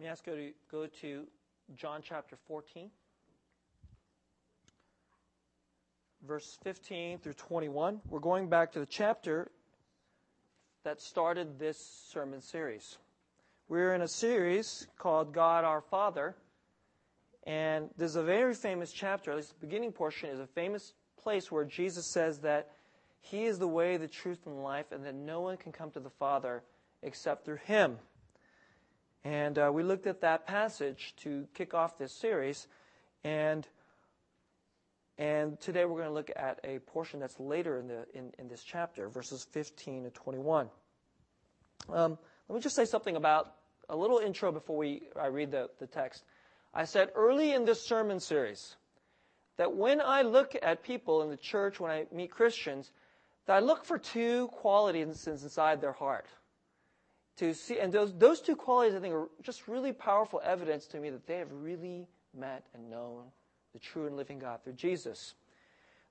May me ask you to go to John chapter 14, verse 15 through 21. We're going back to the chapter that started this sermon series. We're in a series called God our Father, and there's a very famous chapter, at least the beginning portion is a famous place where Jesus says that He is the way, the truth, and life, and that no one can come to the Father except through Him. And uh, we looked at that passage to kick off this series. And, and today we're going to look at a portion that's later in, the, in, in this chapter, verses 15 to 21. Um, let me just say something about a little intro before we, I read the, the text. I said early in this sermon series that when I look at people in the church, when I meet Christians, that I look for two qualities inside their heart to see, and those, those two qualities I think are just really powerful evidence to me that they have really met and known the true and living God through Jesus.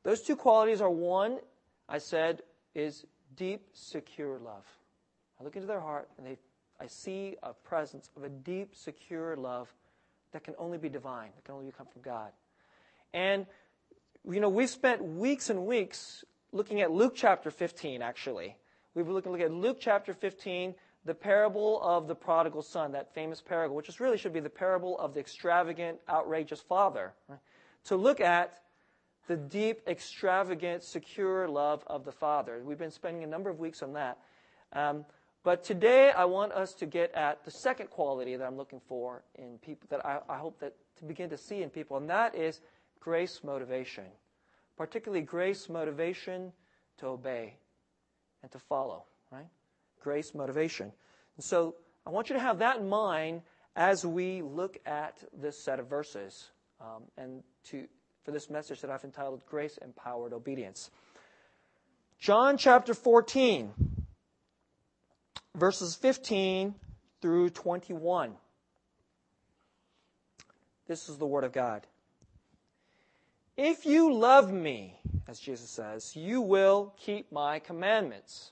Those two qualities are one, I said, is deep, secure love. I look into their heart and they, I see a presence of a deep, secure love that can only be divine, that can only come from God. And, you know, we've spent weeks and weeks looking at Luke chapter 15, actually. We've been looking at Luke chapter 15 the parable of the prodigal son, that famous parable, which is really should be the parable of the extravagant, outrageous father, right? to look at the deep, extravagant, secure love of the father. We've been spending a number of weeks on that. Um, but today I want us to get at the second quality that I'm looking for in people that I, I hope that to begin to see in people, and that is grace motivation, particularly grace motivation to obey and to follow? Grace motivation. And so I want you to have that in mind as we look at this set of verses um, and to, for this message that I've entitled Grace Empowered Obedience. John chapter 14, verses 15 through 21. This is the Word of God. If you love me, as Jesus says, you will keep my commandments.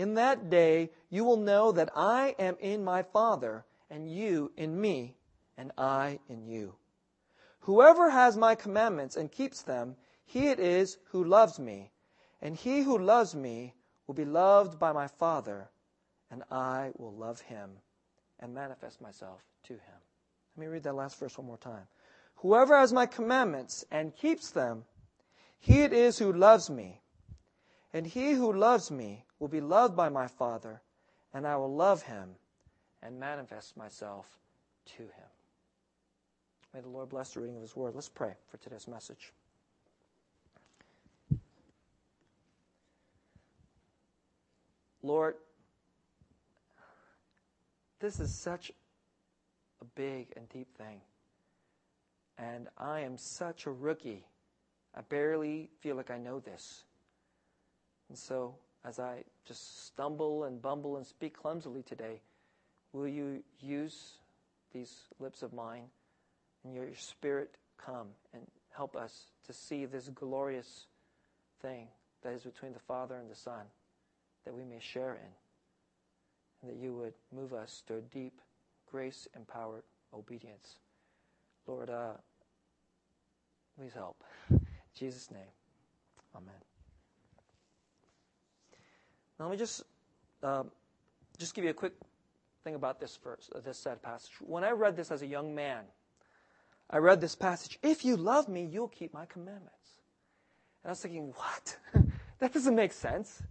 In that day you will know that I am in my Father, and you in me, and I in you. Whoever has my commandments and keeps them, he it is who loves me. And he who loves me will be loved by my Father, and I will love him and manifest myself to him. Let me read that last verse one more time. Whoever has my commandments and keeps them, he it is who loves me. And he who loves me will be loved by my Father, and I will love him and manifest myself to him. May the Lord bless the reading of his word. Let's pray for today's message. Lord, this is such a big and deep thing. And I am such a rookie. I barely feel like I know this. And so as I just stumble and bumble and speak clumsily today, will you use these lips of mine and your spirit come and help us to see this glorious thing that is between the Father and the Son that we may share in, and that you would move us to a deep, grace empowered obedience. Lord, uh, please help. In Jesus' name, amen. Now, let me just um, just give you a quick thing about this verse, uh, this said passage. When I read this as a young man, I read this passage. If you love me, you'll keep my commandments. And I was thinking, what? that doesn't make sense.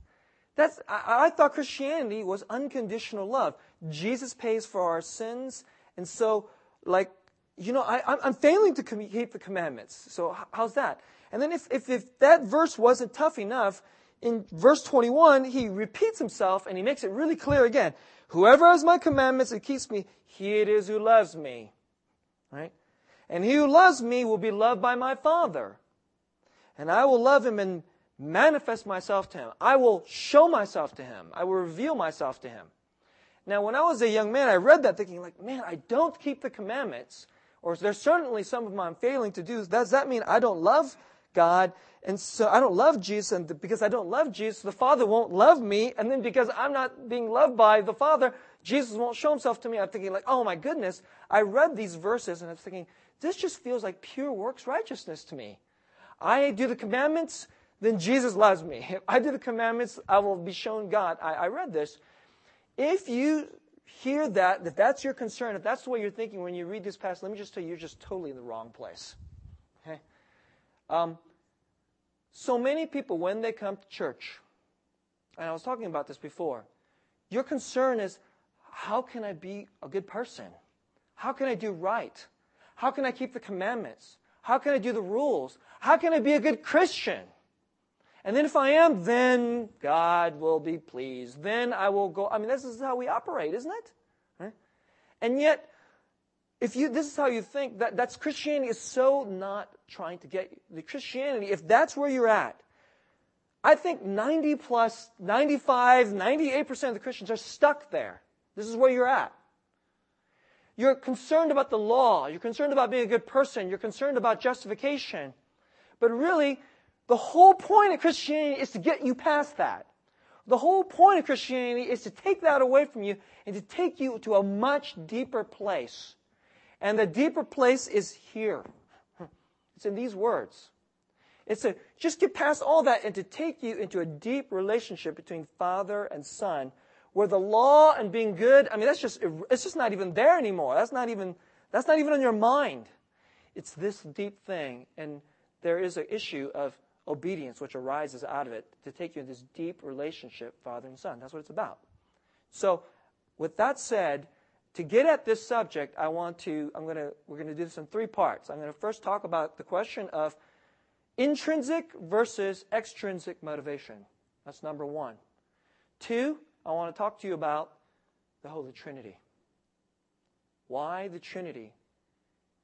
That's I, I thought Christianity was unconditional love. Jesus pays for our sins, and so like you know, I, I'm failing to keep the commandments. So how's that? And then if, if, if that verse wasn't tough enough, in verse 21, he repeats himself and he makes it really clear again. Whoever has my commandments and keeps me, he it is who loves me. Right? And he who loves me will be loved by my Father. And I will love him and manifest myself to him. I will show myself to him. I will reveal myself to him. Now, when I was a young man, I read that thinking, like, man, I don't keep the commandments, or there's certainly some of them I'm failing to do. Does that mean I don't love God? And so I don't love Jesus, and because I don't love Jesus, the Father won't love me, and then because I'm not being loved by the Father, Jesus won't show himself to me. I'm thinking, like, oh my goodness. I read these verses, and I'm thinking, this just feels like pure works righteousness to me. I do the commandments, then Jesus loves me. If I do the commandments, I will be shown God. I, I read this. If you hear that, if that's your concern, if that's the way you're thinking when you read this passage, let me just tell you, you're just totally in the wrong place. Um, so many people, when they come to church, and I was talking about this before, your concern is, how can I be a good person? How can I do right? How can I keep the commandments? How can I do the rules? How can I be a good Christian? And then if I am, then God will be pleased. Then I will go. I mean, this is how we operate, isn't it? Right? And yet, if you this is how you think, that that's Christianity is so not trying to get the Christianity, if that's where you're at, I think 90 plus, 95, 98% of the Christians are stuck there. This is where you're at. You're concerned about the law. You're concerned about being a good person. You're concerned about justification. But really, the whole point of Christianity is to get you past that. The whole point of Christianity is to take that away from you and to take you to a much deeper place. And the deeper place is here. It's in these words. It's to just get past all that and to take you into a deep relationship between father and son where the law and being good, I mean, that's just, it's just not even there anymore. That's not even, that's not even on your mind. It's this deep thing. And there is an issue of obedience which arises out of it to take you in this deep relationship, father and son. That's what it's about. So, with that said, to get at this subject, I want to, I'm to, we're going to do this in three parts. I'm going to first talk about the question of intrinsic versus extrinsic motivation. That's number one. Two, I want to talk to you about the Holy Trinity. Why the Trinity?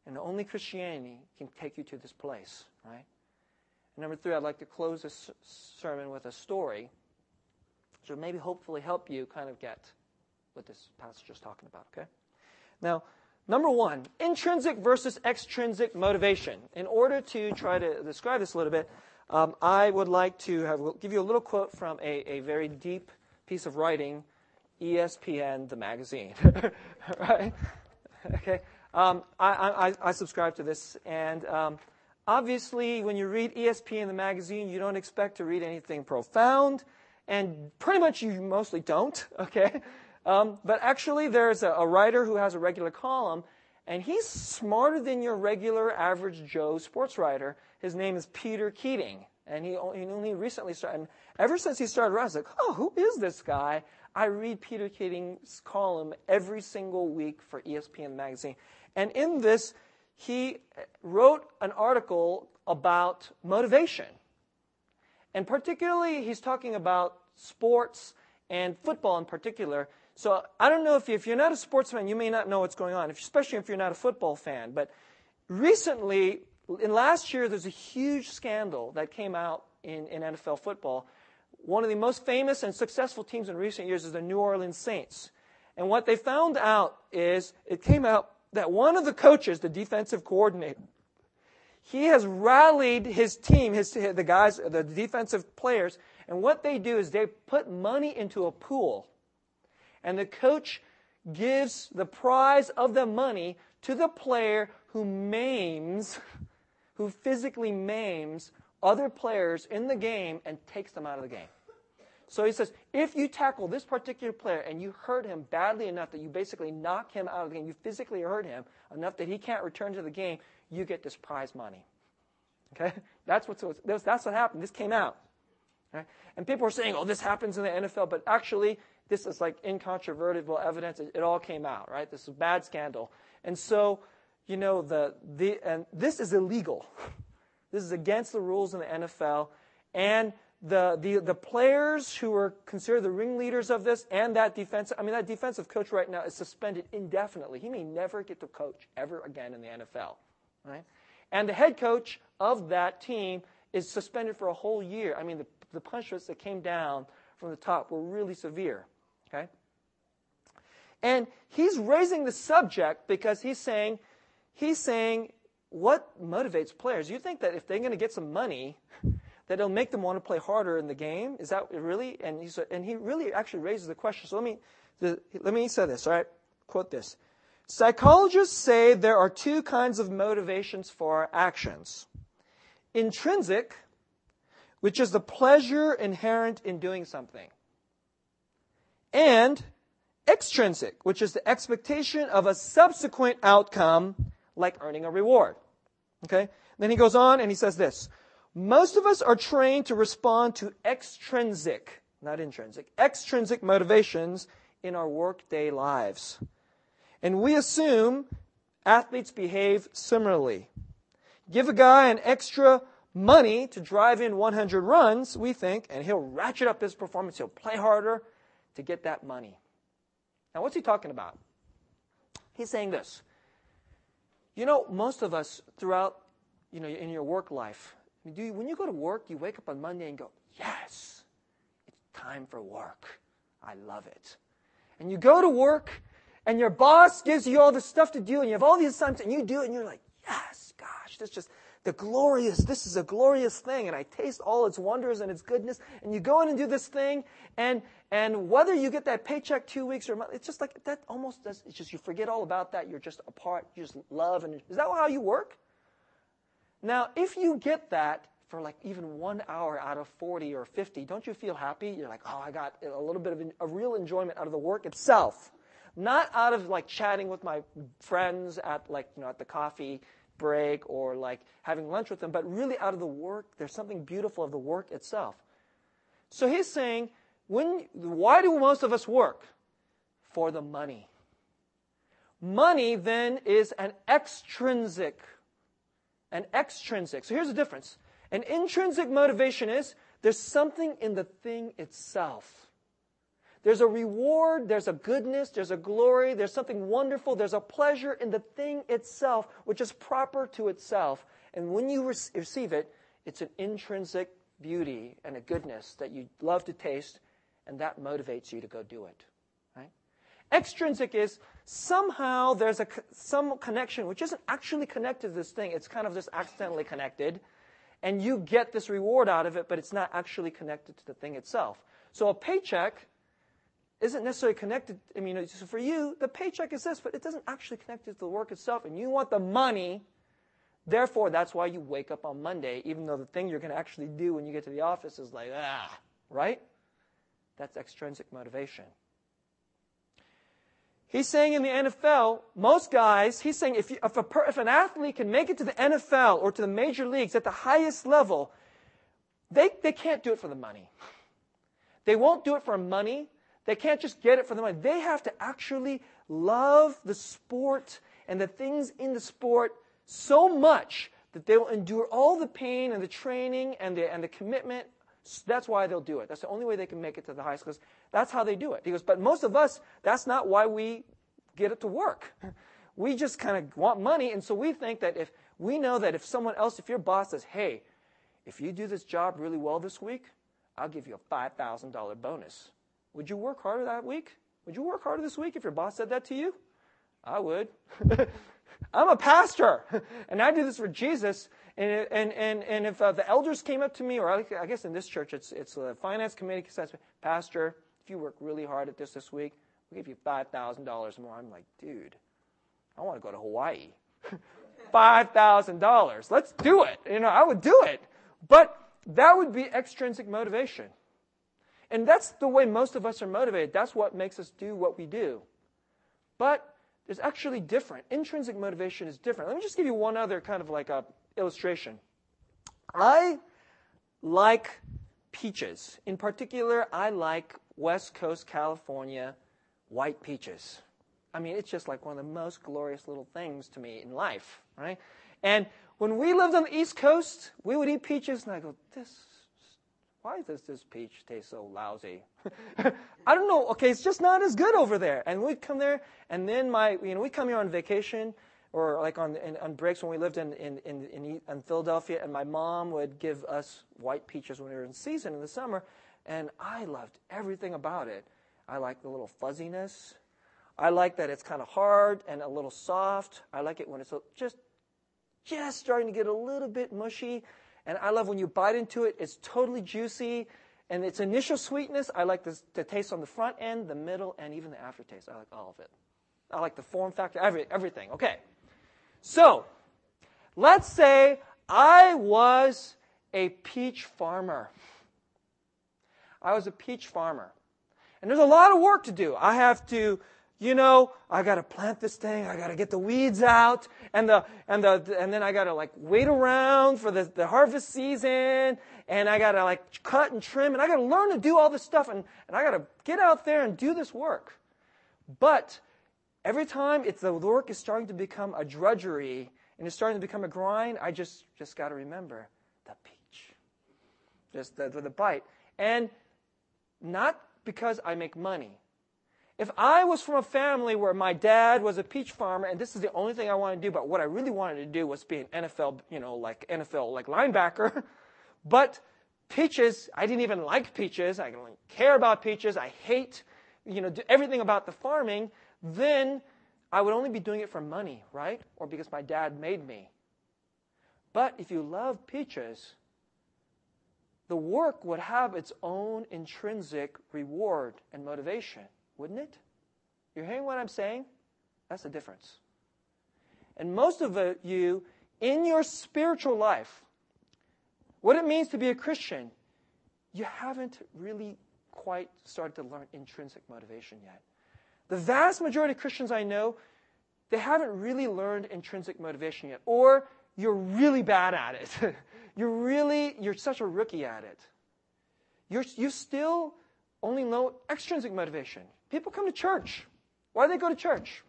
And only Christianity can take you to this place, right? And number three, I'd like to close this sermon with a story which will maybe hopefully help you kind of get what this passage is talking about, okay? Now, number one, intrinsic versus extrinsic motivation. In order to try to describe this a little bit, um, I would like to have, give you a little quote from a, a very deep piece of writing, ESPN, the magazine. right? Okay. Um, I, I, I, subscribe to this, and um, obviously, when you read ESPN, the magazine, you don't expect to read anything profound, and pretty much you mostly don't. Okay. Um, but actually, there's a, a writer who has a regular column, and he's smarter than your regular average Joe sports writer. His name is Peter Keating, and he only recently started. And Ever since he started I was like, oh, who is this guy? I read Peter Keating's column every single week for ESPN magazine. And in this, he wrote an article about motivation. And particularly, he's talking about sports and football in particular. So I don't know if, you, if you're not a sportsman, you may not know what's going on, especially if you're not a football fan. But recently, in last year, there's a huge scandal that came out in, in NFL football one of the most famous and successful teams in recent years is the New Orleans Saints. And what they found out is it came out that one of the coaches, the defensive coordinator, he has rallied his team, his, the guys, the defensive players, and what they do is they put money into a pool. And the coach gives the prize of the money to the player who maims, who physically maims other players in the game and takes them out of the game. So he says, if you tackle this particular player and you hurt him badly enough that you basically knock him out of the game, you physically hurt him enough that he can't return to the game, you get this prize money. Okay? That's, what's, that's what happened. This came out. And people are saying, oh, this happens in the NFL, but actually, this is like incontrovertible evidence. It, it all came out, right? This is a bad scandal. And so, you know, the, the, and this is illegal. This is against the rules in the NFL. And the, the, the players who are considered the ringleaders of this and that defensive, I mean, that defensive coach right now is suspended indefinitely. He may never get to coach ever again in the NFL, right? And the head coach of that team is suspended for a whole year. I mean, the, the punishments that came down from the top were really severe, okay? And he's raising the subject because he's saying, he's saying, what motivates players? You think that if they're going to get some money, that it'll make them want to play harder in the game? Is that really? And, he's, and he really actually raises the question. So let me, let me say this, all right? Quote this. Psychologists say there are two kinds of motivations for our actions. Intrinsic, which is the pleasure inherent in doing something. And extrinsic, which is the expectation of a subsequent outcome like earning a reward. Okay? Then he goes on and he says this. Most of us are trained to respond to extrinsic, not intrinsic, extrinsic motivations in our workday lives. And we assume athletes behave similarly. Give a guy an extra money to drive in 100 runs, we think, and he'll ratchet up his performance. He'll play harder to get that money. Now, what's he talking about? He's saying this. You know, most of us throughout, you know, in your work life, do you, when you go to work, you wake up on Monday and go, yes, it's time for work. I love it. And you go to work and your boss gives you all this stuff to do and you have all these assignments and you do it and you're like, yes, gosh, this just, the glorious, this is a glorious thing and I taste all its wonders and its goodness and you go in and do this thing and, and whether you get that paycheck two weeks or a month, it's just like that almost does, it's just you forget all about that. You're just apart. You just love and is that how you work? Now, if you get that for like even one hour out of 40 or 50, don't you feel happy? You're like, oh, I got a little bit of a real enjoyment out of the work itself. Not out of like chatting with my friends at like, you know, at the coffee break or like having lunch with them, but really out of the work. There's something beautiful of the work itself. So he's saying, when, why do most of us work? For the money. Money then is an extrinsic and extrinsic. So here's the difference. An intrinsic motivation is there's something in the thing itself. There's a reward, there's a goodness, there's a glory, there's something wonderful, there's a pleasure in the thing itself, which is proper to itself. And when you re- receive it, it's an intrinsic beauty and a goodness that you love to taste, and that motivates you to go do it. Extrinsic is somehow there's a, some connection which isn't actually connected to this thing. It's kind of just accidentally connected. And you get this reward out of it, but it's not actually connected to the thing itself. So a paycheck isn't necessarily connected. I mean, so for you, the paycheck is this, but it doesn't actually connect to the work itself. And you want the money. Therefore, that's why you wake up on Monday, even though the thing you're going to actually do when you get to the office is like, ah, right? That's extrinsic motivation. He's saying in the NFL, most guys, he's saying if, you, if, a, if an athlete can make it to the NFL or to the major leagues at the highest level, they, they can't do it for the money. They won't do it for money. They can't just get it for the money. They have to actually love the sport and the things in the sport so much that they will endure all the pain and the training and the, and the commitment that's why they'll do it. That's the only way they can make it to the highest because that's how they do it. He goes, but most of us, that's not why we get it to work. We just kind of want money, and so we think that if we know that if someone else, if your boss says, hey, if you do this job really well this week, I'll give you a $5,000 bonus. Would you work harder that week? Would you work harder this week if your boss said that to you? I would. I'm a pastor, and I do this for Jesus. And, and, and, and if uh, the elders came up to me, or I, guess in this church, it's, it's the finance committee says, Pastor, if you work really hard at this this week, we'll give you $5,000 more. I'm like, dude, I want to go to Hawaii. $5,000. Let's do it. You know, I would do it. But that would be extrinsic motivation. And that's the way most of us are motivated. That's what makes us do what we do. But there's actually different. Intrinsic motivation is different. Let me just give you one other kind of like a illustration. I like peaches. In particular, I like West Coast California white peaches. I mean, it's just like one of the most glorious little things to me in life, right? And when we lived on the East Coast, we would eat peaches, and I go, this, why does this peach taste so lousy? I don't know. Okay, it's just not as good over there. And we'd come there, and then my, you know, we'd come here on vacation or like on, in, on breaks when we lived in, in, in, in, Philadelphia, and my mom would give us white peaches when we were in season in the summer, and I loved everything about it. I like the little fuzziness. I like that it's kind of hard and a little soft. I like it when it's just just starting to get a little bit mushy. And I love when you bite into it, it's totally juicy. And its initial sweetness, I like the, the taste on the front end, the middle, and even the aftertaste. I like all of it. I like the form factor, every, everything. Okay. So, let's say I was a peach farmer. I was a peach farmer. And there's a lot of work to do. I have to you know, I got to plant this thing. I got to get the weeds out, and the and the and then I got to like wait around for the, the harvest season, and I got to like cut and trim, and I got to learn to do all this stuff, and and I got to get out there and do this work. But every time it's the work is starting to become a drudgery and it's starting to become a grind, I just just got to remember the peach, just the, the, the bite, and not because I make money if I was from a family where my dad was a peach farmer and this is the only thing I wanted to do, but what I really wanted to do was be an NFL, you know, like NFL, like linebacker. but peaches, I didn't even like peaches. I don't care about peaches. I hate, you know, everything about the farming. Then I would only be doing it for money, right? Or because my dad made me. But if you love peaches, the work would have its own intrinsic reward and motivation wouldn't it? You're hearing what I'm saying? That's the difference. And most of you, in your spiritual life, what it means to be a Christian, you haven't really quite started to learn intrinsic motivation yet. The vast majority of Christians I know, they haven't really learned intrinsic motivation yet. Or you're really bad at it. you're really, you're such a rookie at it. You're, you still only know extrinsic motivation. People come to church. Why do they go to church?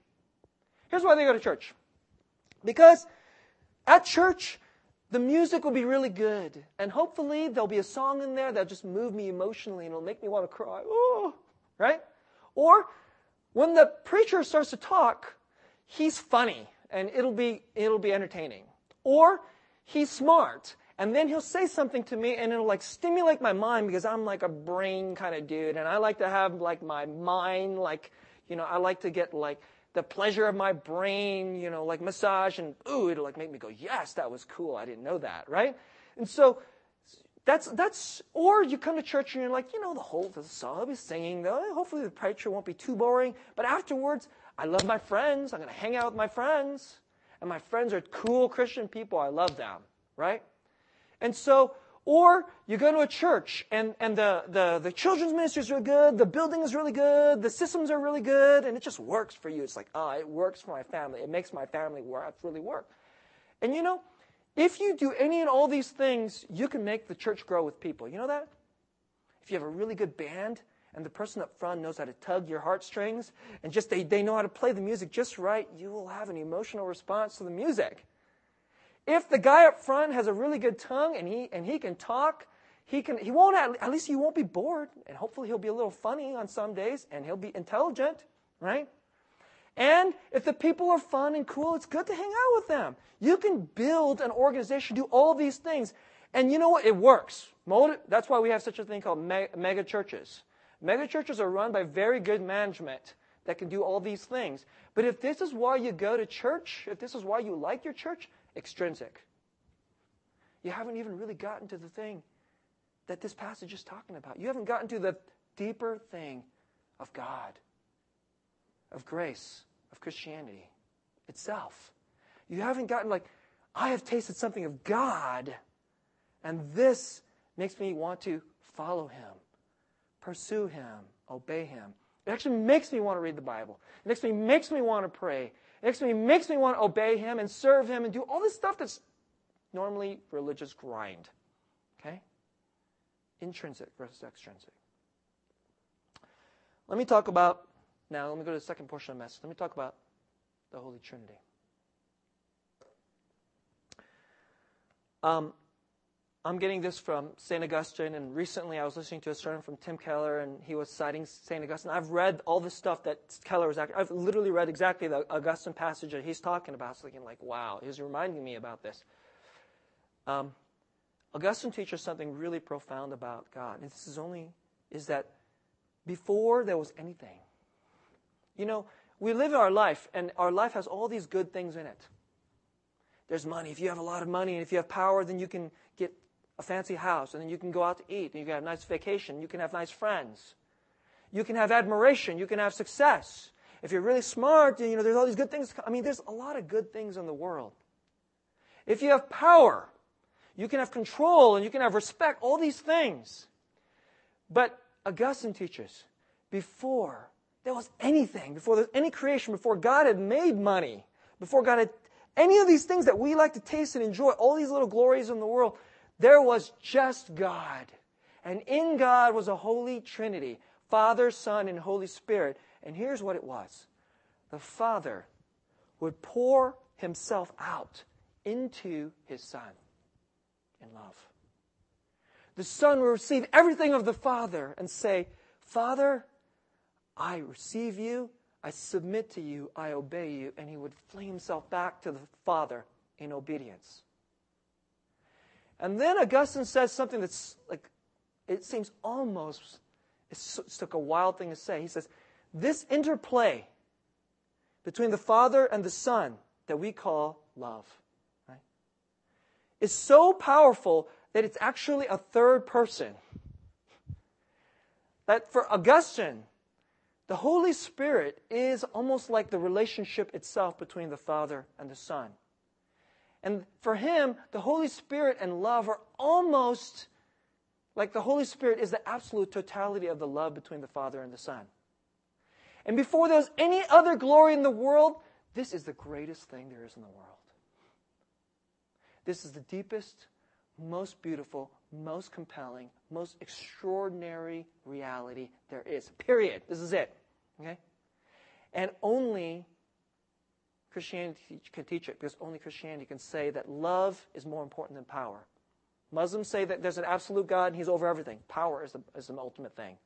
Here's why they go to church. Because at church, the music will be really good. And hopefully there'll be a song in there that'll just move me emotionally and it'll make me want to cry. Oh, right? Or when the preacher starts to talk, he's funny and it'll be, it'll be entertaining. Or he's smart and then he'll say something to me and it'll like stimulate my mind because I'm like a brain kind of dude and I like to have like my mind like, you know, I like to get like the pleasure of my brain, you know, like massage and ooh, it'll like make me go, yes, that was cool. I didn't know that, right? And so that's, that's, or you come to church and you're like, you know, the whole, the song be singing, though. Hopefully the preacher won't be too boring. But afterwards, I love my friends. I'm going to hang out with my friends. And my friends are cool Christian people. I love them, right? And so, or you go to a church and, and the, the, the children's ministry is really good, the building is really good, the systems are really good, and it just works for you. It's like, ah, oh, it works for my family. It makes my family work, really work. And you know, if you do any and all these things, you can make the church grow with people. You know that? If you have a really good band and the person up front knows how to tug your heartstrings and just they, they know how to play the music just right, you will have an emotional response to the music. If the guy up front has a really good tongue and he, and he can talk, he can, he won't, at least he won't be bored. And hopefully he'll be a little funny on some days and he'll be intelligent, right? And if the people are fun and cool, it's good to hang out with them. You can build an organization, do all these things. And you know what? It works. That's why we have such a thing called mega churches. Mega churches are run by very good management that can do all these things. But if this is why you go to church, if this is why you like your church, extrinsic. You haven't even really gotten to the thing that this passage is talking about. You haven't gotten to the deeper thing of God, of grace, of Christianity itself. You haven't gotten like, I have tasted something of God, and this makes me want to follow Him, pursue Him, obey Him. It actually makes me want to read the Bible. It actually makes me want to pray. It actually makes me want to obey him and serve him and do all this stuff that's normally religious grind. Okay? Intrinsic versus extrinsic. Let me talk about, now let me go to the second portion of the message. Let me talk about the Holy Trinity. Um, I'm getting this from St. Augustine, and recently I was listening to a sermon from Tim Keller, and he was citing St. Augustine. I've read all the stuff that Keller was, actually, I've literally read exactly the Augustine passage that he's talking about. It's thinking like, wow, he's reminding me about this. Um, Augustine teaches something really profound about God, and this is only, is that before there was anything, you know, we live our life, and our life has all these good things in it. There's money. If you have a lot of money and if you have power, then you can get a fancy house, and then you can go out to eat, and you can have a nice vacation, you can have nice friends. You can have admiration, you can have success. If you're really smart, you know, there's all these good things. I mean, there's a lot of good things in the world. If you have power, you can have control and you can have respect, all these things. But Augustine teaches before there was anything, before there was any creation, before God had made money, before God had any of these things that we like to taste and enjoy, all these little glories in the world, there was just God. And in God was a holy trinity Father, Son, and Holy Spirit. And here's what it was the Father would pour himself out into his Son in love. The Son will receive everything of the Father and say, Father, I receive you, I submit to you, I obey you. And he would fling himself back to the Father in obedience. And then Augustine says something that's like, it seems almost, it's, it's like a wild thing to say. He says, this interplay between the Father and the Son that we call love right, is so powerful that it's actually a third person. That for Augustine, the Holy Spirit is almost like the relationship itself between the Father and the Son. And for him, the Holy Spirit and love are almost like the Holy Spirit is the absolute totality of the love between the Father and the Son. And before there's any other glory in the world, this is the greatest thing there is in the world. This is the deepest, most beautiful, most compelling, most extraordinary reality there is. Period. This is it. Okay? And only Christianity can teach it because only Christianity can say that love is more important than power. Muslims say that there's an absolute God and he's over everything. Power is the, is the ultimate thing.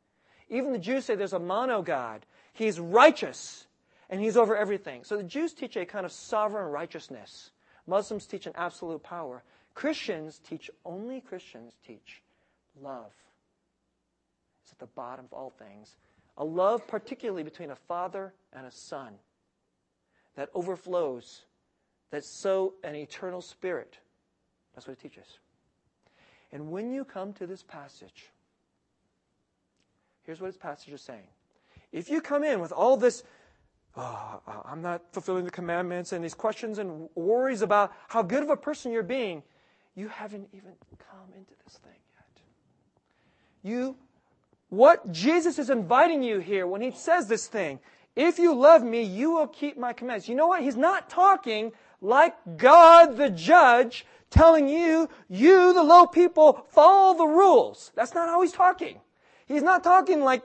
Even the Jews say there's a mono God. He's righteous and he's over everything. So the Jews teach a kind of sovereign righteousness. Muslims teach an absolute power. Christians teach, only Christians teach love. It's at the bottom of all things. A love, particularly between a father and a son that overflows, that's so an eternal spirit. That's what it teaches. And when you come to this passage, here's what this passage is saying. If you come in with all this, oh, I'm not fulfilling the commandments, and these questions and worries about how good of a person you're being, you haven't even come into this thing yet. You, what Jesus is inviting you here when he says this thing if you love me, you will keep my commands. You know what? He's not talking like God the judge telling you, you, the low people, follow the rules. That's not how he's talking. He's not talking like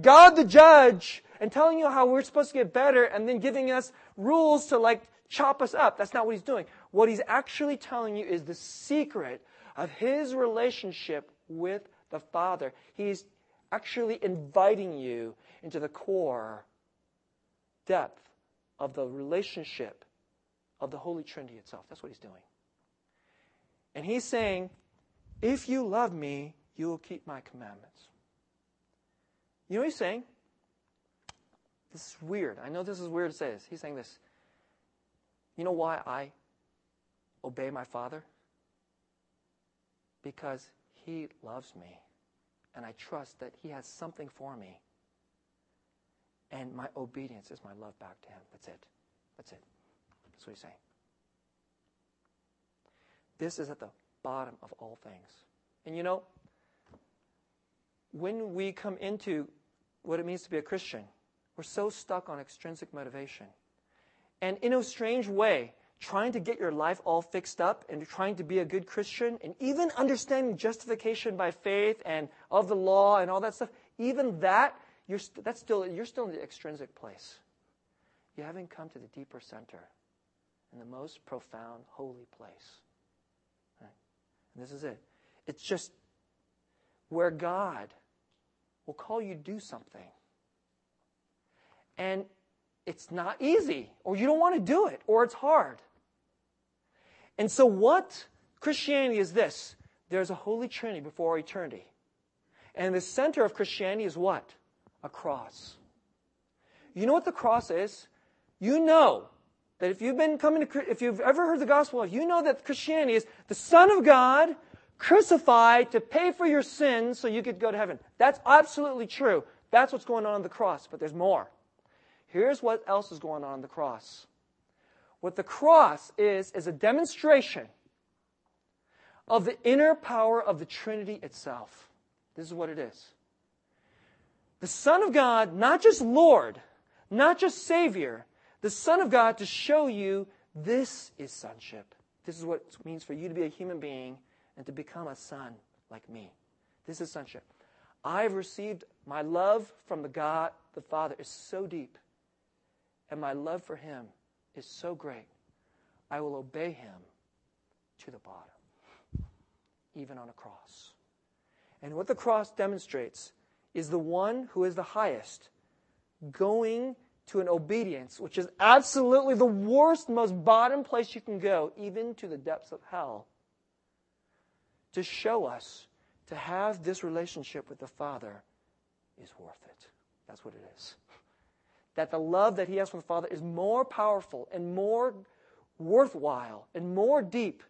God the judge and telling you how we're supposed to get better and then giving us rules to like chop us up. That's not what he's doing. What he's actually telling you is the secret of his relationship with the Father. He's actually inviting you into the core depth of the relationship of the Holy Trinity itself. That's what he's doing. And he's saying, if you love me, you will keep my commandments. You know what he's saying? This is weird. I know this is weird to say this. He's saying this. You know why I obey my Father? Because he loves me. And I trust that he has something for me and my obedience is my love back to Him. That's it. That's it. That's what He's saying. This is at the bottom of all things. And you know, when we come into what it means to be a Christian, we're so stuck on extrinsic motivation. And in a strange way, trying to get your life all fixed up and trying to be a good Christian and even understanding justification by faith and of the law and all that stuff, even that you're, st- that's still, you're still in the extrinsic place. You haven't come to the deeper center, in the most profound, holy place. Right? And this is it. It's just where God will call you to do something. And it's not easy, or you don't want to do it, or it's hard. And so, what Christianity is this there's a holy trinity before eternity. And the center of Christianity is what? A cross. You know what the cross is? You know that if you've been coming to, if you've ever heard the gospel, you know that Christianity is the Son of God crucified to pay for your sins so you could go to heaven. That's absolutely true. That's what's going on on the cross, but there's more. Here's what else is going on on the cross. What the cross is, is a demonstration of the inner power of the Trinity itself. This is what it is. The Son of God, not just Lord, not just Savior, the Son of God to show you this is sonship. This is what it means for you to be a human being and to become a son like me. This is sonship. I've received my love from the God, the Father, is so deep, and my love for Him is so great. I will obey Him to the bottom, even on a cross. And what the cross demonstrates is the one who is the highest going to an obedience, which is absolutely the worst, most bottom place you can go, even to the depths of hell to show us to have this relationship with the Father is worth it. That's what it is. That the love that he has from the Father is more powerful and more worthwhile and more deep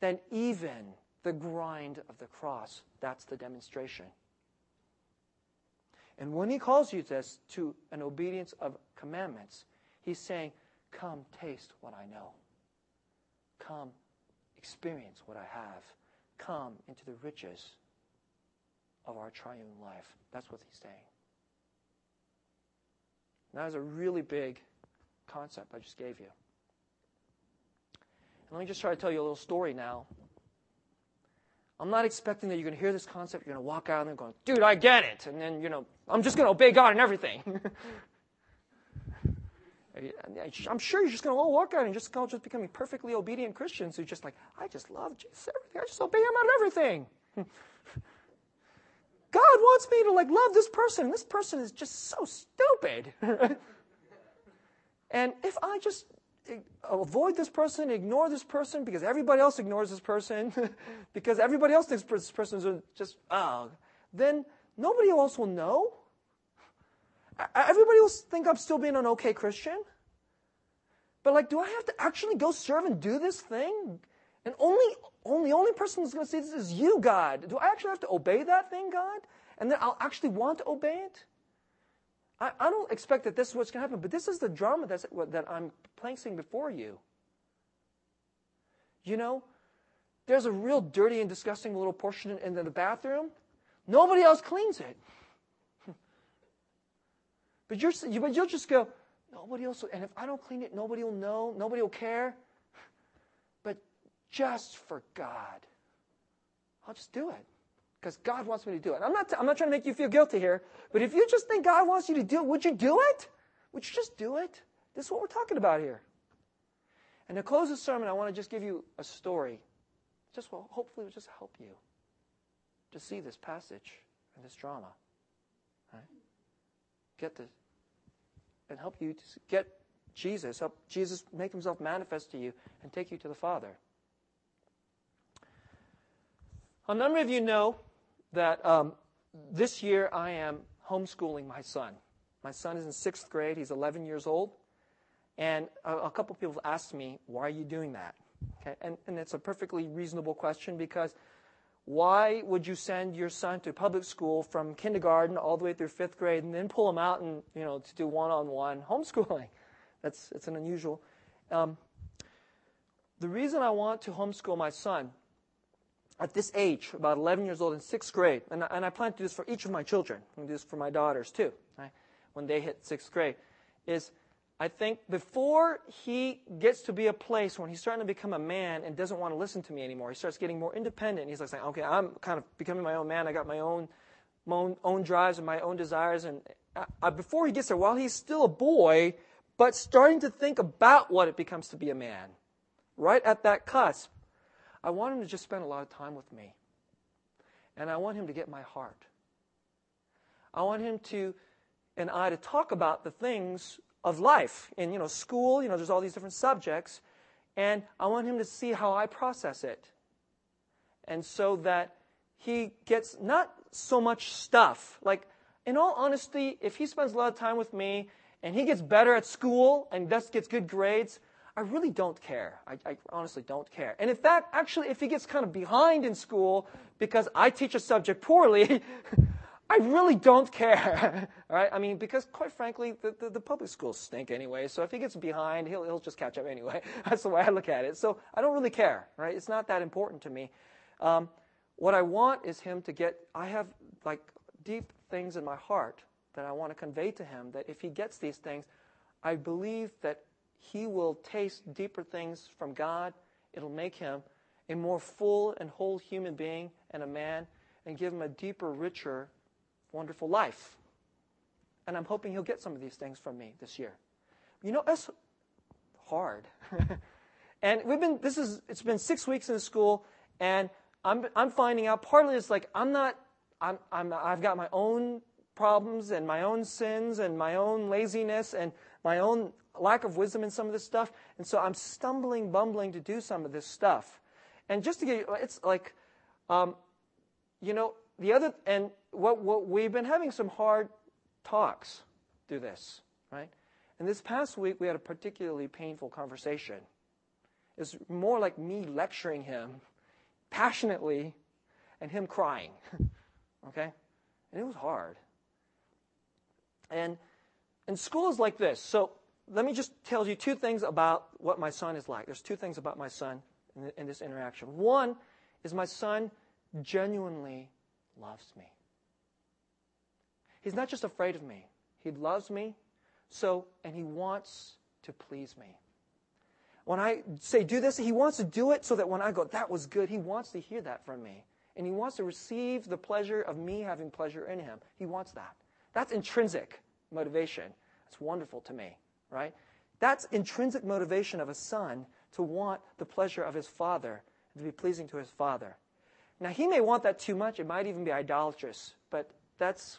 than even the grind of the cross. That's the demonstration. And when he calls you this to an obedience of commandments, he's saying, Come, taste what I know. Come, experience what I have come into the riches of our triune life. That's what he's saying. That is a really big concept I just gave you. And let me just try to tell you a little story now. I'm not expecting that you're going to hear this concept, you're going to walk out and going, dude, I get it. And then, you know, I'm just going to obey God and everything. I'm sure you're just going to walk out and just go just becoming perfectly obedient Christians who just like, I just love Jesus, everything. I just obey him of everything. God wants me to like love this person. And this person is just so stupid. and if I just eh, avoid this person, ignore this person because everybody else ignores this person, because everybody else thinks this person is just, oh, then nobody else will know. Everybody will think I'm still being an okay Christian. But like, do I have to actually go serve and do this thing? And only, only, only person who's going to see this is you, God. Do I actually have to obey that thing, God? And then I'll actually want to obey it? I, I don't expect that this is what's going to happen, but this is the drama that's, that I'm placing before you. You know, there's a real dirty and disgusting little portion in the bathroom. Nobody else cleans it. But, you're, but you'll just go, nobody else, and if I don't clean it, nobody will know, nobody will care. Just for God, I'll just do it. Because God wants me to do it. I'm not, I'm not trying to make you feel guilty here, but if you just think God wants you to do it, would you do it? Would you just do it? This is what we're talking about here. And to close the sermon, I want to just give you a story. Just well, hopefully will just help you to see this passage and this drama. Right? get this and help you to get Jesus, help Jesus make himself manifest to you and take you to the Father. A number of you know that um, this year I am homeschooling my son. My son is in sixth grade, he's 11 years old. And a, a couple people have asked me, why are you doing that? Okay? And, and it's a perfectly reasonable question because why would you send your son to public school from kindergarten all the way through fifth grade and then pull him out and you know to do one-on-one homeschooling? That's it's an unusual. Um, the reason I want to homeschool my son at this age, about 11 years old in sixth grade, and, and I plan to do this for each of my children, and do this for my daughters too, right, when they hit sixth grade, is I think before he gets to be a place when he's starting to become a man and doesn't want to listen to me anymore, he starts getting more independent. He's like saying, okay, I'm kind of becoming my own man. I got my own, my own, own drives and my own desires. And uh, before he gets there, while he's still a boy, but starting to think about what it becomes to be a man, right at that cusp, I want him to just spend a lot of time with me. And I want him to get my heart. I want him to and I to talk about the things of life. In you know, school, you know, there's all these different subjects, and I want him to see how I process it. And so that he gets not so much stuff. Like, in all honesty, if he spends a lot of time with me and he gets better at school and thus gets good grades, I really don't care. I, I, honestly don't care. And in fact, actually, if he gets kind of behind in school because I teach a subject poorly, I really don't care. right? I mean, because quite frankly, the, the, the, public schools stink anyway. So if he gets behind, he'll, he'll just catch up anyway. That's the way I look at it. So I don't really care, right? It's not that important to me. Um, what I want is him to get, I have like deep things in my heart that I want to convey to him that if he gets these things, I believe that he will taste deeper things from God. It'll make him a more full and whole human being and a man and give him a deeper, richer, wonderful life. And I'm hoping he'll get some of these things from me this year. You know, it's hard. and we've been, this is, it's been six weeks in school, and I'm, I'm finding out partly it's like I'm not, I'm, I'm, I've got my own problems and my own sins and my own laziness and my own lack of wisdom in some of this stuff. And so I'm stumbling, bumbling to do some of this stuff. And just to get you, it's like, um, you know, the other, and what, what we've been having some hard talks through this, right? And this past week, we had a particularly painful conversation. It's more like me lecturing him passionately and him crying, okay? And it was hard. And, and school is like this. So let me just tell you two things about what my son is like. There's two things about my son in, in this interaction. One is my son genuinely loves me. He's not just afraid of me, he loves me, so, and he wants to please me. When I say do this, he wants to do it so that when I go, that was good, he wants to hear that from me. And he wants to receive the pleasure of me having pleasure in him. He wants that. That's intrinsic motivation. That's wonderful to me, right? That's intrinsic motivation of a son to want the pleasure of his father, to be pleasing to his father. Now, he may want that too much. It might even be idolatrous, but that's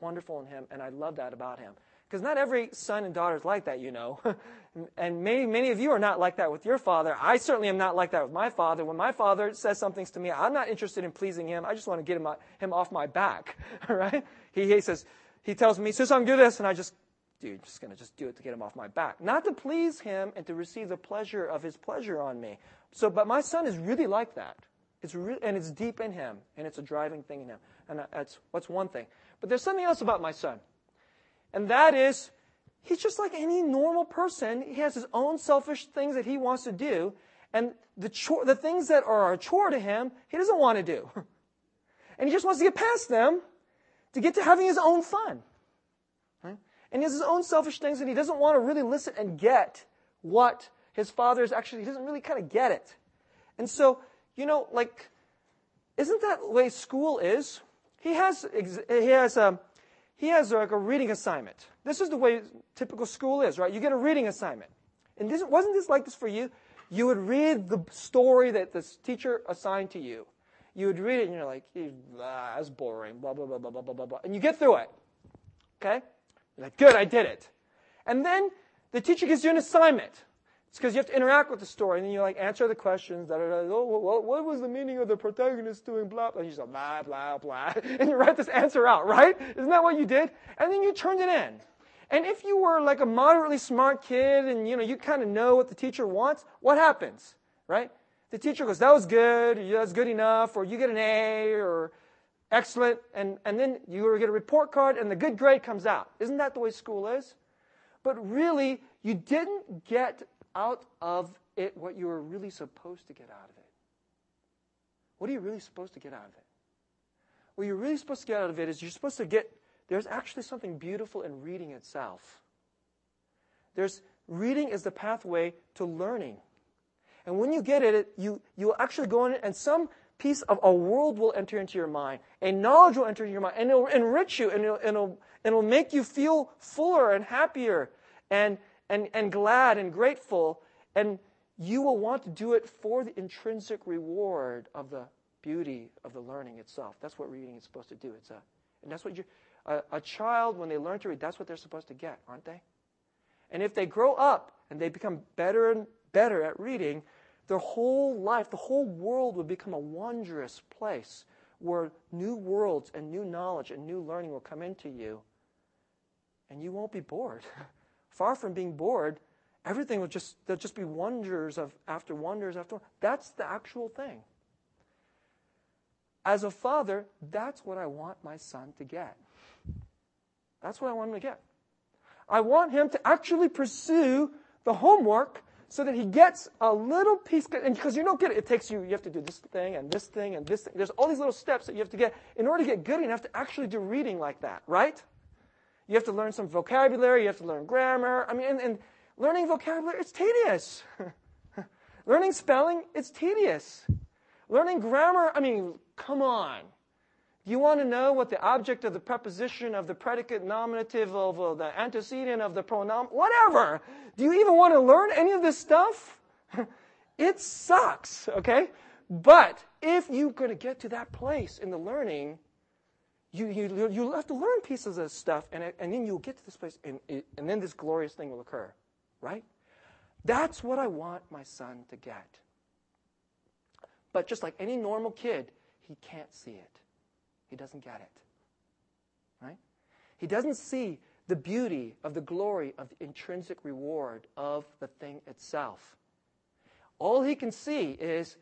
wonderful in him, and I love that about him. Because not every son and daughter is like that, you know. and many, many of you are not like that with your father. I certainly am not like that with my father. When my father says something to me, I'm not interested in pleasing him. I just want to get him, him off my back, right? He, he says, he tells me, "Sis, I'm do this," and I just, dude, just gonna just do it to get him off my back, not to please him and to receive the pleasure of his pleasure on me. So, but my son is really like that. It's re- and it's deep in him, and it's a driving thing in him. And that's what's one thing. But there's something else about my son, and that is he's just like any normal person. He has his own selfish things that he wants to do, and the chore, the things that are a chore to him, he doesn't want to do, and he just wants to get past them to get to having his own fun. Right? And he has his own selfish things, and he doesn't want to really listen and get what his father is actually. He doesn't really kind of get it, and so you know, like, isn't that the way school is? He has, he has, a, um, he has like a reading assignment. This is the way typical school is, right? You get a reading assignment. And this, wasn't this like this for you? You would read the story that the teacher assigned to you. You would read it and you're like, ah, that's boring, blah, blah, blah, blah, blah, blah, blah. And you get through it. Okay? You're like, good, I did it. And then the teacher gives you an assignment. It's because you have to interact with the story, and then you like answer the questions. Da, da, da, oh, well, what was the meaning of the protagonist doing blah blah? And you just blah blah blah, and you write this answer out, right? Isn't that what you did? And then you turned it in. And if you were like a moderately smart kid, and you know you kind of know what the teacher wants, what happens, right? The teacher goes, "That was good. That's good enough," or you get an A, or excellent, and and then you get a report card, and the good grade comes out. Isn't that the way school is? But really, you didn't get out of it what you were really supposed to get out of it. What are you really supposed to get out of it? What you're really supposed to get out of it is you're supposed to get, there's actually something beautiful in reading itself. There's, reading is the pathway to learning. And when you get it, you, you'll actually go in and some piece of a world will enter into your mind. A knowledge will enter into your mind. And it'll enrich you and it'll, it'll, it'll make you feel fuller and happier and, and, and glad and grateful, and you will want to do it for the intrinsic reward of the beauty of the learning itself. That's what reading is supposed to do. It's a, and that's what you, a, a child, when they learn to read, that's what they're supposed to get, aren't they? And if they grow up and they become better and better at reading, their whole life, the whole world will become a wondrous place where new worlds and new knowledge and new learning will come into you. And you won't be bored. Far from being bored, everything will just, there'll just be wonders of after wonders after. That's the actual thing. As a father, that's what I want my son to get. That's what I want him to get. I want him to actually pursue the homework so that he gets a little piece. And because you don't get it, it takes you, you have to do this thing and this thing and this thing. There's all these little steps that you have to get in order to get good enough to actually do reading like that, right? You have to learn some vocabulary, you have to learn grammar. I mean, and, and learning vocabulary, it's tedious. learning spelling, it's tedious. Learning grammar, I mean, come on. You want to know what the object of the preposition, of the predicate, nominative, of uh, the antecedent, of the pronoun, whatever? Do you even want to learn any of this stuff? it sucks, okay? But if you're going to get to that place in the learning, you, you, you'll have to learn pieces of stuff, and, and then you'll get to this place, and, and then this glorious thing will occur, right? That's what I want my son to get. But just like any normal kid, he can't see it. He doesn't get it. Right? He doesn't see the beauty of the glory of the intrinsic reward of the thing itself. All he can see is,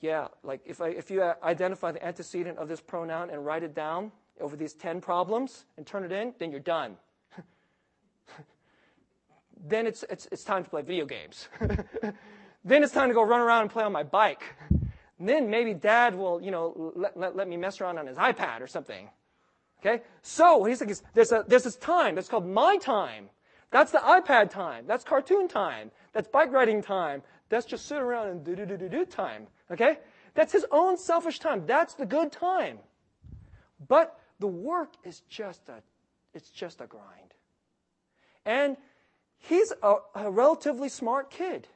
yeah, like if, I, if you uh, identify the antecedent of this pronoun and write it down over these 10 problems and turn it in, then you're done. then it's, it's, it's time to play video games. then it's time to go run around and play on my bike. And then maybe dad will, you know, let, let, let me mess around on his iPad or something. Okay? So what he's like is there's, a, there's this time that's called my time. That's the iPad time. That's cartoon time. That's bike riding time. That's just sit around and do do do do do time. Okay? That's his own selfish time. That's the good time. But the work is just a, it's just a grind. And he's a, a relatively smart kid.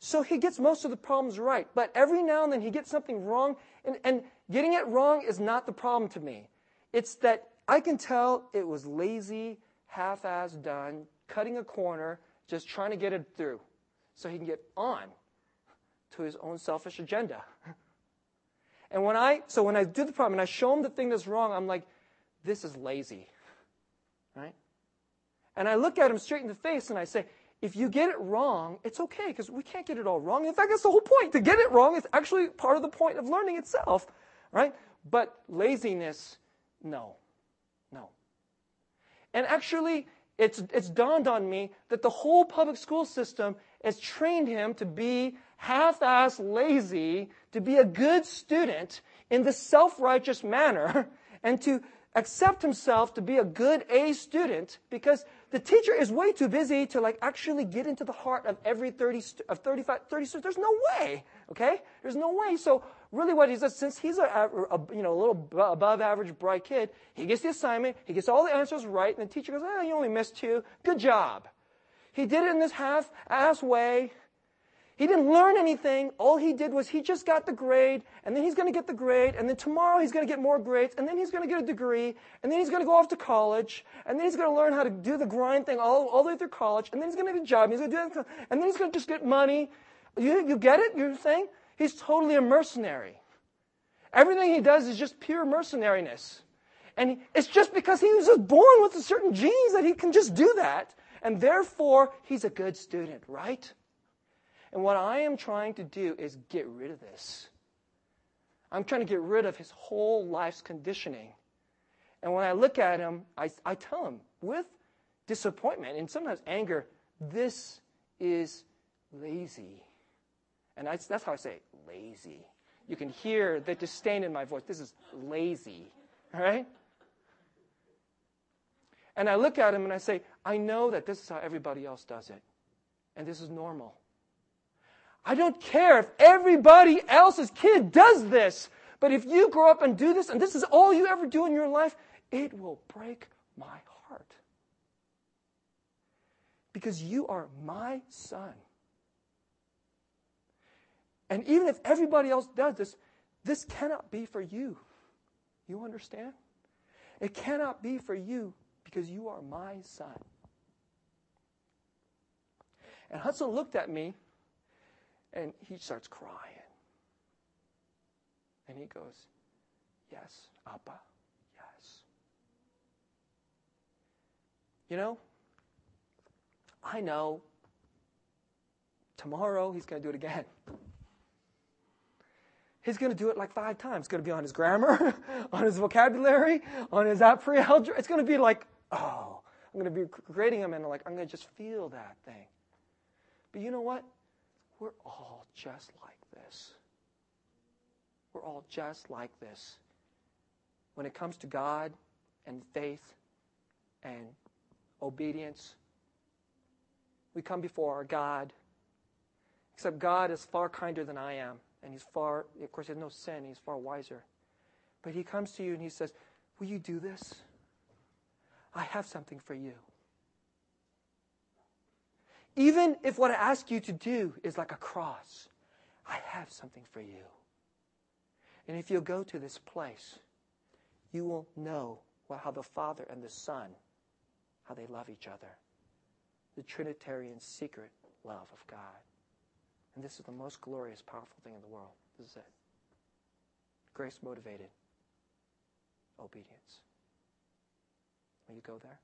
So he gets most of the problems right. But every now and then he gets something wrong. And, and getting it wrong is not the problem to me. It's that I can tell it was lazy, half ass done, cutting a corner, just trying to get it through so he can get on to his own selfish agenda. And when I, so when I do the problem and I show him the thing that's wrong, I'm like, this is lazy. Right? And I look at him straight in the face and I say, if you get it wrong, it's okay because we can't get it all wrong. In fact, that's the whole point. To get it wrong is actually part of the point of learning itself, right? But laziness, no, no. And actually, it's, it's dawned on me that the whole public school system has trained him to be half-ass lazy, to be a good student in the self-righteous manner, and to accept himself to be a good A student because the teacher is way too busy to like actually get into the heart of every 30 of 35 30 students. There's no way. Okay? There's no way. So really what he says, since he's a, a, you know a little above average bright kid, he gets the assignment, he gets all the answers right, and the teacher goes, "Oh, you only missed two. Good job." He did it in this half-ass way. He didn't learn anything. All he did was he just got the grade, and then he's going to get the grade, and then tomorrow he's going to get more grades, and then he's going to get a degree, and then he's going to go off to college, and then he's going to learn how to do the grind thing all, all the way through college, and then he's going to get a job, and he's going to do that, and then he's going to just get money. You, you get it? You're saying? He's totally a mercenary. Everything he does is just pure mercenariness. And it's just because he was just born with a certain genes that he can just do that. And therefore, he's a good student, right? And what I am trying to do is get rid of this. I'm trying to get rid of his whole life's conditioning. And when I look at him, I, I tell him with disappointment and sometimes anger, this is lazy. And I, that's how I say lazy. You can hear the disdain in my voice. This is lazy. Right? And I look at him and I say, I know that this is how everybody else does it. And this is normal. I don't care if everybody else's kid does this. But if you grow up and do this, and this is all you ever do in your life, it will break my heart. Because you are my son. And even if everybody else does this, This cannot be for you. You understand? It cannot be for you because you are my son. And Hudson looked at me and he starts crying. And he goes, Yes, Abba, yes. You know, I know tomorrow he's going to do it again. He's going to do it like five times. It's going to be on his grammar, on his vocabulary, on his pre-algebra. It's going to be like, oh, I'm going to be grading him and like I'm going to just feel that thing. But you know what? We're all just like this. We're all just like this. When it comes to God and faith and obedience, we come before our God. Except God is far kinder than I am. And he's far, of course, he has no sin. He's far wiser. But he comes to you and he says, Will you do this? I have something for you. Even if what I ask you to do is like a cross, I have something for you. And if you'll go to this place, you will know how the Father and the Son, how they love each other. The Trinitarian secret love of God. And this is the most glorious, powerful thing in the world. This is it. Grace motivated obedience. Will you go there?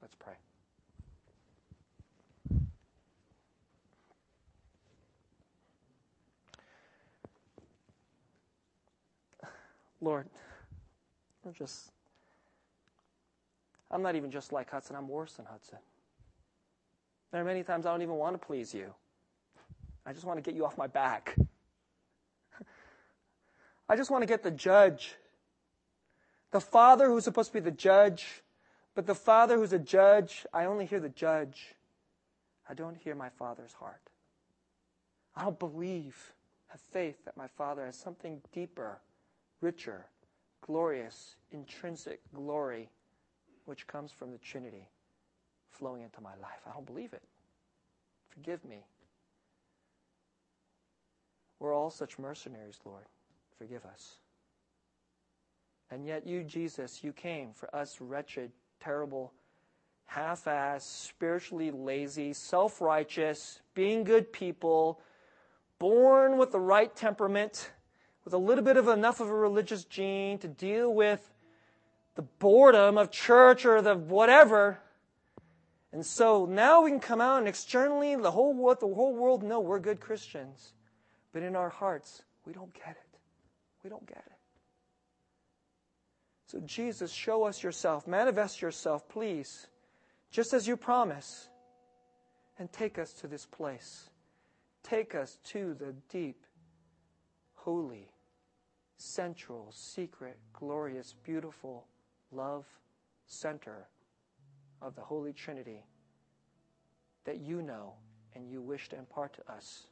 Let's pray. Lord, I'm just, I'm not even just like Hudson, I'm worse than Hudson. There are many times I don't even want to please you. I just want to get you off my back. I just want to get the judge. The father who's supposed to be the judge, but the father who's a judge, I only hear the judge. I don't hear my father's heart. I don't believe, have faith that my father has something deeper richer, glorious, intrinsic glory which comes from the Trinity flowing into my life. I don't believe it. Forgive me. We're all such mercenaries, Lord. Forgive us. And yet, you, Jesus, you came for us wretched, terrible, half assed, spiritually lazy, self righteous, being good people, born with the right temperament with a little bit of enough of a religious gene to deal with the boredom of church or the whatever. And so now we can come out and externally the whole world, the whole world know we're good Christians. But in our hearts, we don't get it. We don't get it. So Jesus, show us yourself. Manifest yourself, please. Just as you promise. And take us to this place. Take us to the deep, holy, central, secret, glorious, beautiful love center of the Holy Trinity that you know and you wish to impart to us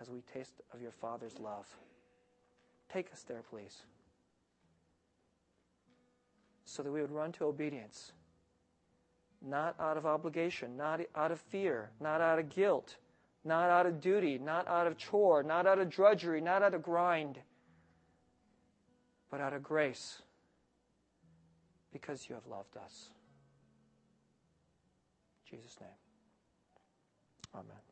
as we taste of your Father's love. Take us there, please, so that we would run to obedience, not out of obligation, not out of fear, not out of guilt, not out of duty, not out of chore, not out of drudgery, not out of grind but out of grace because you have loved us. In Jesus' name. Amen.